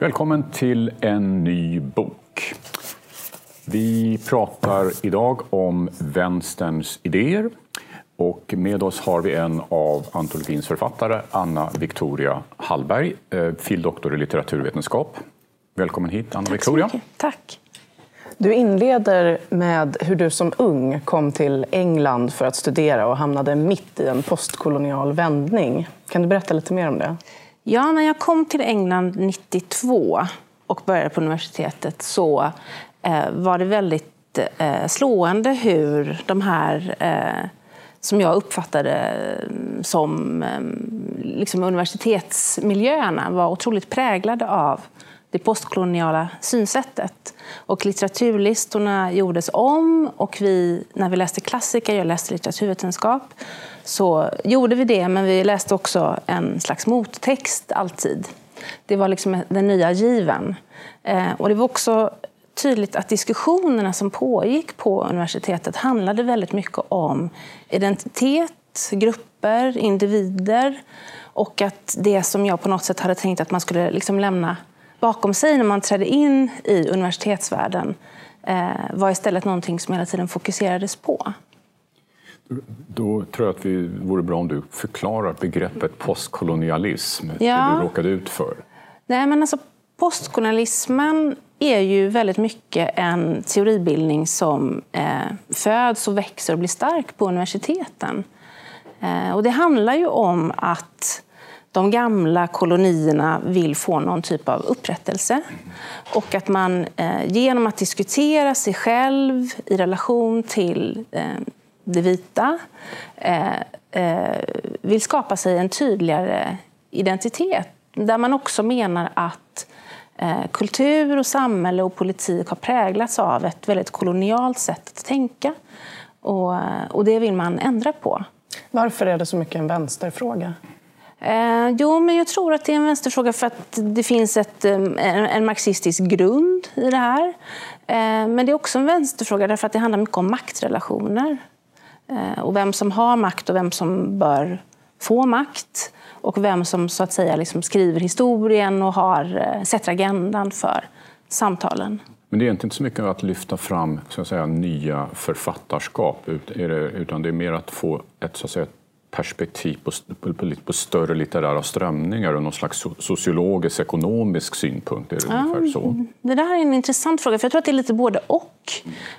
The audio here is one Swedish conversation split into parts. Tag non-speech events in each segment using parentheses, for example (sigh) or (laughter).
Välkommen till en ny bok. Vi pratar idag om vänsterns idéer och med oss har vi en av antologins författare, Anna Victoria Hallberg, eh, fil.doktor i litteraturvetenskap. Välkommen hit, Anna Victoria. Tack. Du inleder med hur du som ung kom till England för att studera och hamnade mitt i en postkolonial vändning. Kan du berätta lite mer om det? Ja, när jag kom till England 92 och började på universitetet så eh, var det väldigt eh, slående hur de här, eh, som jag uppfattade mm, som eh, liksom universitetsmiljöerna, var otroligt präglade av det postkoloniala synsättet. Och litteraturlistorna gjordes om och vi, när vi läste klassiker, jag läste litteraturvetenskap, så gjorde vi det, men vi läste också en slags mottext alltid. Det var liksom den nya given. Eh, och det var också tydligt att diskussionerna som pågick på universitetet handlade väldigt mycket om identitet, grupper, individer och att det som jag på något sätt hade tänkt att man skulle liksom lämna bakom sig när man trädde in i universitetsvärlden eh, var istället någonting som hela tiden fokuserades på. Då tror jag att det vore bra om du förklarar begreppet postkolonialism, ja. det du råkade ut för. Nej, men alltså, postkolonialismen är ju väldigt mycket en teoribildning som eh, föds och växer och blir stark på universiteten. Eh, och det handlar ju om att de gamla kolonierna vill få någon typ av upprättelse. Och att man eh, genom att diskutera sig själv i relation till eh, det vita eh, eh, vill skapa sig en tydligare identitet. Där man också menar att eh, kultur, och samhälle och politik har präglats av ett väldigt kolonialt sätt att tänka. Och, och det vill man ändra på. Varför är det så mycket en vänsterfråga? Eh, jo, men jag tror att det är en vänsterfråga för att det finns ett, en, en marxistisk grund i det här. Eh, men det är också en vänsterfråga därför att det handlar mycket om maktrelationer. Eh, och vem som har makt och vem som bör få makt. Och vem som så att säga liksom skriver historien och har, eh, sätter agendan för samtalen. Men det är egentligen inte så mycket att lyfta fram så att säga, nya författarskap utan det är mer att få ett, så att säga, perspektiv på, på, på, större litterära strömningar och någon slags sociologisk, ekonomisk synpunkt? Är det ja, ungefär så? Det där är en intressant fråga, för jag tror att det är lite både och.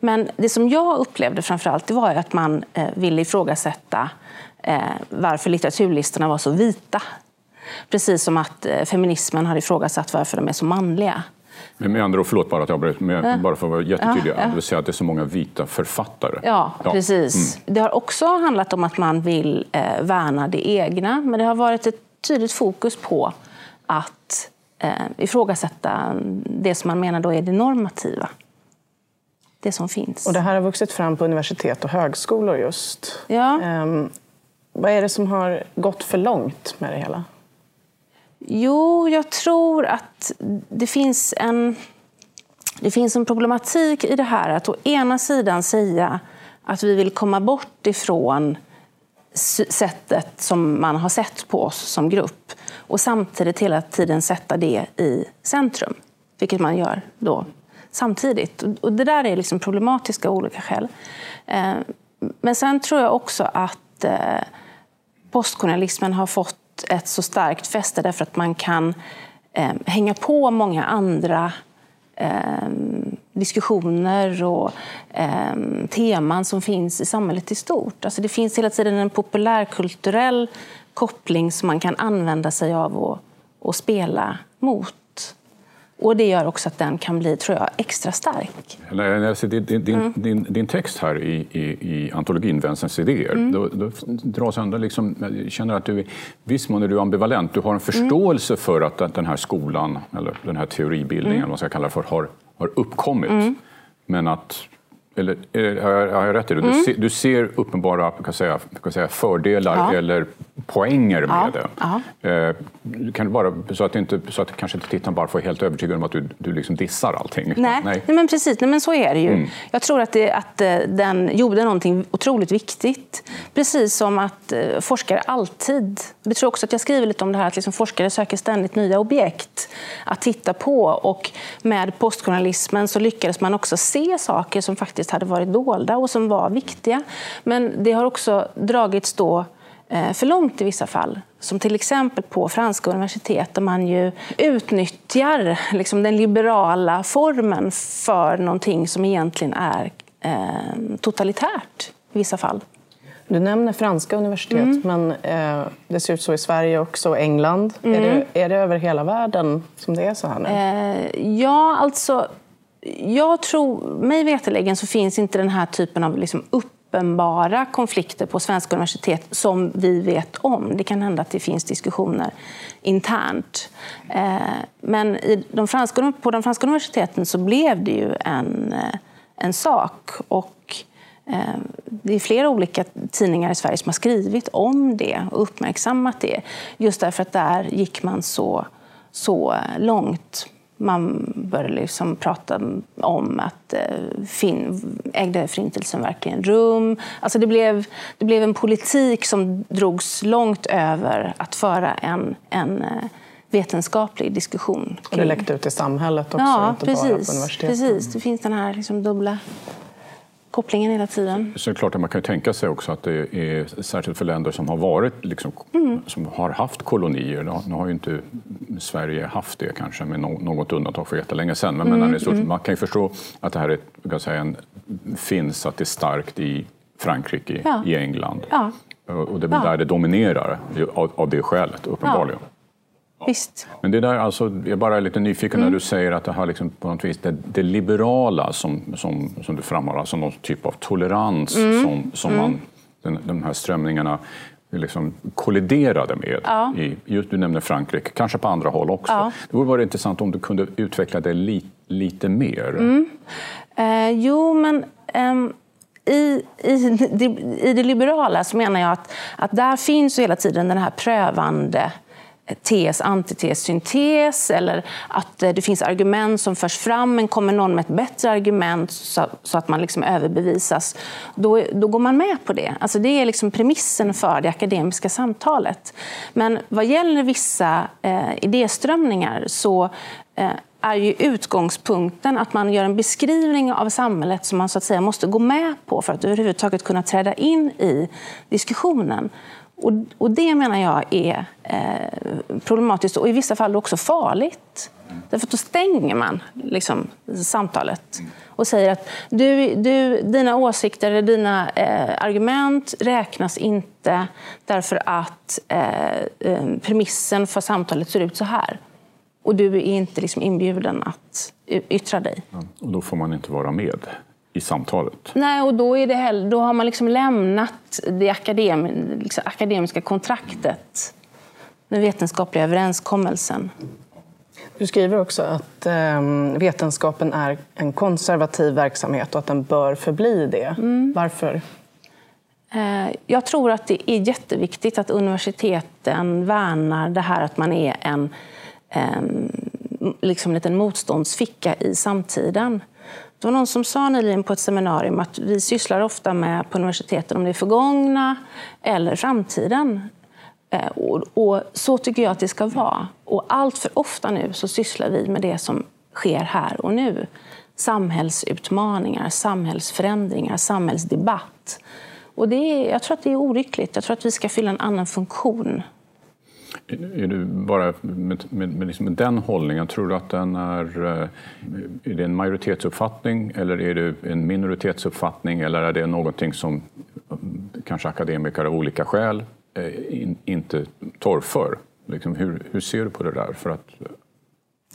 Men det som jag upplevde framför allt, det var att man eh, ville ifrågasätta eh, varför litteraturlistorna var så vita. Precis som att eh, feminismen har ifrågasatt varför de är så manliga. Men med andra ord, förlåt bara att jag avbryter, men bara för att vara jättetydlig, ja, ja. det vill säga att det är så många vita författare. Ja, ja. precis. Mm. Det har också handlat om att man vill eh, värna det egna, men det har varit ett tydligt fokus på att eh, ifrågasätta det som man menar då är det normativa. Det som finns. Och det här har vuxit fram på universitet och högskolor just. Ja. Eh, vad är det som har gått för långt med det hela? Jo, jag tror att det finns en, det finns en problematik i det här att å ena sidan säga att vi vill komma bort ifrån sättet som man har sett på oss som grupp och samtidigt hela tiden sätta det i centrum, vilket man gör då samtidigt. Och det där är liksom problematiska av olika skäl. Eh, men sen tror jag också att eh, postkolonialismen har fått ett så starkt fäste därför att man kan eh, hänga på många andra eh, diskussioner och eh, teman som finns i samhället i stort. Alltså det finns hela tiden en populärkulturell koppling som man kan använda sig av och, och spela mot och det gör också att den kan bli, tror jag, extra stark. När jag läser din, din, mm. din, din text här i, i, i antologin Vänsterns idéer, mm. då, då dras ändå liksom, jag känner att du, viss mån är du ambivalent. Du har en förståelse mm. för att den här skolan, eller den här teoribildningen, mm. vad man ska kalla det för, har, har uppkommit. Mm. Men att eller har jag, har jag rätt i det? Du, mm. ser, du ser uppenbara kan säga, kan säga, fördelar ja. eller poänger med ja. det. Ja. Eh, kan du bara, så att, inte, så att kanske inte tittaren bara får helt övertygad om att du, du liksom dissar allting. Nej, Nej. Nej men precis. Nej, men så är det ju. Mm. Jag tror att, det, att eh, den gjorde någonting otroligt viktigt. Precis som att eh, forskare alltid... Jag tror också att jag skriver lite om det här att liksom forskare söker ständigt nya objekt att titta på. Och med postkolonialismen så lyckades man också se saker som faktiskt hade varit dolda och som var viktiga. Men det har också dragits då Eh, för långt i vissa fall. Som till exempel på franska universitet där man ju utnyttjar liksom den liberala formen för någonting som egentligen är eh, totalitärt i vissa fall. Du nämner franska universitet, mm. men eh, det ser ut så i Sverige också, och England. Mm. Är, det, är det över hela världen som det är så här nu? Eh, ja, alltså... Jag tror, mig veterligen så finns inte den här typen av liksom uppenbara konflikter på svenska universitet som vi vet om. Det kan hända att det finns diskussioner internt. Eh, men i de franska, på de franska universiteten så blev det ju en, eh, en sak. Och eh, det är flera olika tidningar i Sverige som har skrivit om det och uppmärksammat det. Just därför att där gick man så, så långt man började liksom prata om att eh, fin, ägde Förintelsen verkligen rum? Alltså det, blev, det blev en politik som drogs långt över att föra en, en eh, vetenskaplig diskussion. Och det läckte ut i samhället också, ja, inte precis, bara på universitetet. Precis, det finns den här liksom dubbla kopplingen hela tiden. Så klart att man kan tänka sig också att det är särskilt för länder som har varit liksom, mm. som har haft kolonier. Nu har ju inte Sverige haft det kanske med något undantag för jättelänge sedan. Men, mm. men stort, mm. man kan ju förstå att det här är, kan säga, en, finns, att det är starkt i Frankrike, ja. i England. Ja. Och det är ja. där det dominerar av, av det skälet uppenbarligen. Ja. Visst. Men det där, alltså, jag är bara lite nyfiken mm. när du säger att det har liksom på något vis det, det liberala som, som, som du framhåller, alltså någon typ av tolerans mm. som, som mm. man, den, de här strömningarna liksom kolliderade med. Ja. I, just du nämner Frankrike, kanske på andra håll också. Ja. Det vore vara intressant om du kunde utveckla det li, lite mer. Mm. Eh, jo, men um i, i, i det liberala så menar jag att, att där finns hela tiden den här prövande tes, antites, syntes eller att eh, det finns argument som förs fram men kommer någon med ett bättre argument så, så att man liksom överbevisas, då, då går man med på det. Alltså det är liksom premissen för det akademiska samtalet. Men vad gäller vissa eh, idéströmningar så eh, är ju utgångspunkten att man gör en beskrivning av samhället som man så att säga måste gå med på för att överhuvudtaget kunna träda in i diskussionen. Och, och det menar jag är eh, problematiskt och i vissa fall också farligt. Därför att då stänger man liksom, samtalet och säger att du, du, dina åsikter eller dina eh, argument räknas inte därför att eh, eh premissen för samtalet ser ut så här. Och du är inte liksom inbjuden att yttra dig. Ja, och då får man inte vara med i samtalet. Nej, och då, är det heller, då har man liksom lämnat det akadem, liksom akademiska kontraktet, den vetenskapliga överenskommelsen. Du skriver också att eh, vetenskapen är en konservativ verksamhet och att den bör förbli det. Mm. Varför? Eh, jag tror att det är jätteviktigt att universiteten värnar det här att man är en, en liksom liten motståndsficka i samtiden. Det var någon som sa nyligen på ett seminarium att vi sysslar ofta med på universiteten om det förgångna eller framtiden. Eh, och, och, så tycker jag att det ska vara. Och allt för ofta nu så sysslar vi med det som sker här och nu. Samhällsutmaningar, samhällsförändringar, samhällsdebatt. Och det är, jag tror att det är olyckligt. Jag tror att vi ska fylla en annan funktion är du bara med, med, med liksom den hållningen, tror du att den är, eh, är det en majoritetsuppfattning eller är det en minoritetsuppfattning eller är det någonting som mm, kanske akademiker av olika skäl eh, in, inte torrför? Liksom hur, hur ser du på det där? För att...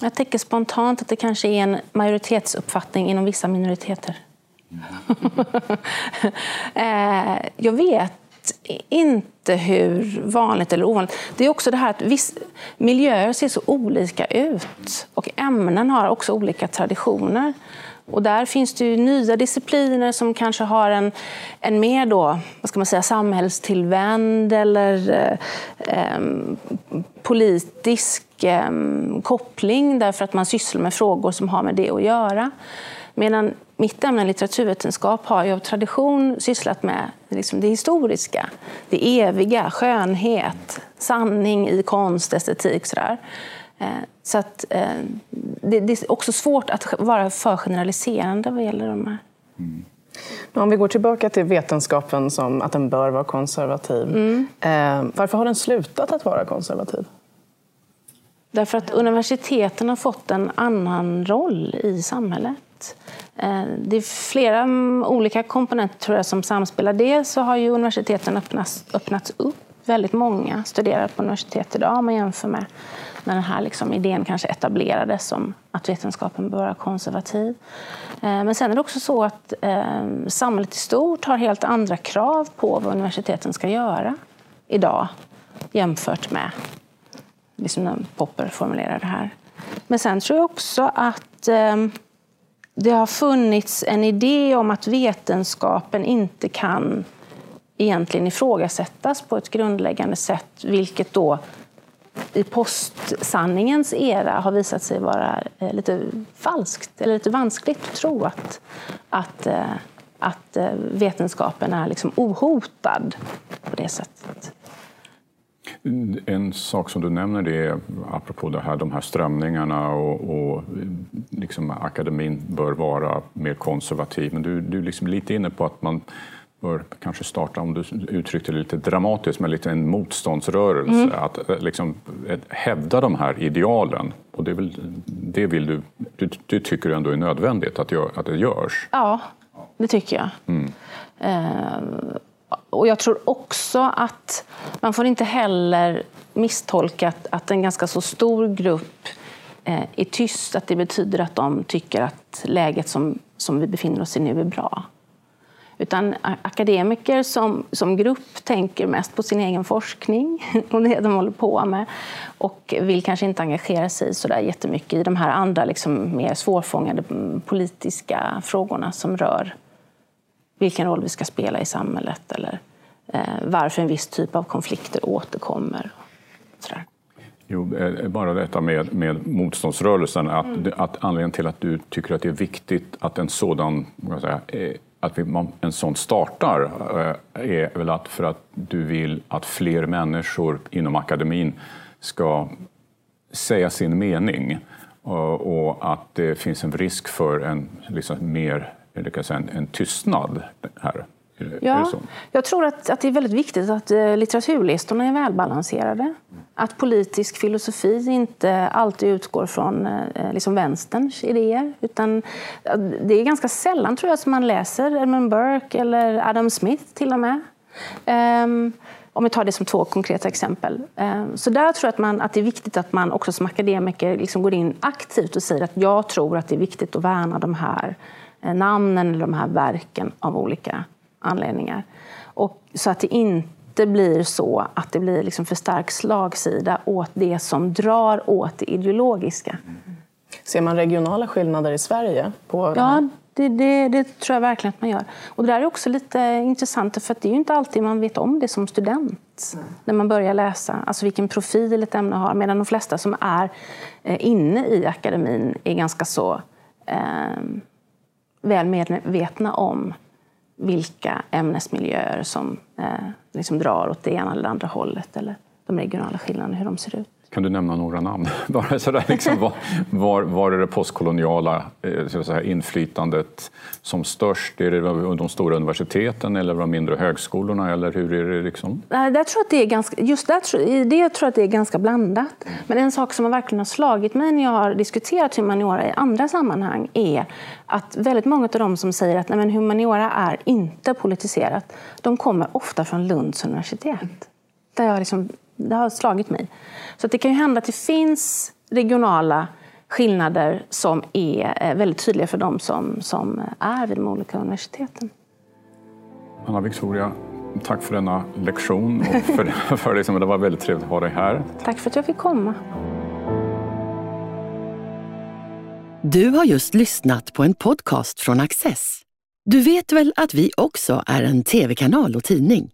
Jag tänker spontant att det kanske är en majoritetsuppfattning inom vissa minoriteter. (laughs) Eh, jag vet inte hur vanligt eller ovanligt. Det är också det här att viss, miljöer ser så olika ut och ämnen har också olika traditioner. Och där finns det nya discipliner som kanske har en, en mer då, vad ska man säga, samhällstillvänd eller eh, politisk eh, koppling därför att man sysslar med frågor som har med det att göra. Medan mitt ämne litteraturvetenskap har ju av tradition sysslat med liksom det historiska, det eviga, skönhet, sanning i konst, estetik. Sådär. Eh, så att, eh, det, är också svårt att vara för generaliserande vad gäller de här. Mm. Om vi går tillbaka till vetenskapen som att den bör vara konservativ. Mm. Eh, varför har den slutat att vara konservativ? Därför att universiteten har fått en annan roll i samhället. Eh, det är flera olika komponenter tror jag, som samspelar. Dels så har ju universiteten öppnats, öppnats upp. Väldigt många studerar på universitet idag om man jämför med när den här liksom idén kanske etablerades om att vetenskapen bör vara konservativ. Eh, men sen är det också så att eh, samhället i stort har helt andra krav på vad universiteten ska göra idag jämfört med liksom när Popper formulerade det här. Men sen tror jag också att eh, det har funnits en idé om att vetenskapen inte kan egentligen ifrågasättas på ett grundläggande sätt, vilket då i postsanningens era har visat sig vara eh, lite falskt eller lite vanskligt att tro att, att, eh, att eh, vetenskapen är liksom ohotad på det sättet. En sak som du nämner det är, apropå det här, de här strömningarna och, och liksom akademin bör vara mer konservativ. Men du, du är liksom lite inne på att man bör kanske starta, om du uttryckte det lite dramatiskt, med lite en motståndsrörelse. Mm. Att eh, liksom, hävda de här idealen. Och det, väl, det vill du, du, du, tycker ändå är nödvändigt att, gör, att det görs? Ja, det tycker jag. Mm. Uh, och jag tror också att man får inte heller misstolka att, att en ganska så stor grupp eh, är tyst, att det betyder att de tycker att läget som, som vi befinner oss i nu är bra. Utan akademiker som, som grupp tänker mest på sin egen forskning (laughs) och det de håller på med och vill kanske inte engagera sig så där jättemycket i de här andra liksom, mer svårfångade mm, politiska frågorna som rör vilken roll vi ska spela i samhället eller eh, varför en viss typ av konflikter återkommer. Sådär. Jo, eh, bara detta med, med motståndsrörelsen, att, mm. att anledningen till att du tycker att det är viktigt att en sådan säga, eh, att vi, en sån startar eh, är väl att för att du vill att fler människor inom akademin ska säga sin mening och att det finns en risk för en liksom mer, säga, en, en tystnad här. Ja, jag tror att, att det är väldigt viktigt att eh, litteraturlistorna är välbalanserade. Att politisk filosofi inte alltid utgår från eh, liksom vänsterns idéer. Utan det är ganska sällan tror jag som man läser Edmund Burke eller Adam Smith till och med. Um, om vi tar det som två konkreta exempel. Um, så där tror jag att, man, att det är viktigt att man också som akademiker liksom går in aktivt och säger att jag tror att det är viktigt att värna de här eh, namnen eller de här verken av olika anledningar. Och så att det inte blir så att det blir liksom för stark slagsida åt det som drar åt det ideologiska. Ser man regionala skillnader i Sverige? På ja, det, det, det, tror jag verkligen att man gör. Och det där är också lite intressant, för det är ju inte alltid man vet om det som student mm. när man börjar läsa, alltså vilken profil ett ämne har. Medan de flesta som är eh, inne i akademin är ganska så eh, väl medvetna om vilka ämnesmiljöer som eh, liksom drar åt det ena eller andra hållet eller de regionala skillnaderna, hur de ser ut. Kan du nämna några namn? (laughs) Bara sådär, liksom, var, var, var är det postkoloniala eh, säga, inflytandet som störst? Är det de stora universiteten eller de mindre högskolorna? Eller hur är det liksom? Där tror att det är ganska, just där det tror jag att det är ganska blandat. Men en sak som verkligen har slagit mig när jag har diskuterat humaniora i andra sammanhang är att väldigt många av dem som säger att nej, men humaniora är inte politiserat, de kommer ofta från Lunds universitet. Där jag liksom det har slagit mig. Så det kan ju hända att det finns regionala skillnader som är eh, väldigt tydliga för de som, som är vid de olika universiteten. Anna Victoria, tack för denna lektion och för, (laughs) för det, det var väldigt trevligt att ha dig här. Tack för att jag fick komma. Du har just lyssnat på en podcast från Access. Du vet väl att vi också är en tv-kanal och tidning?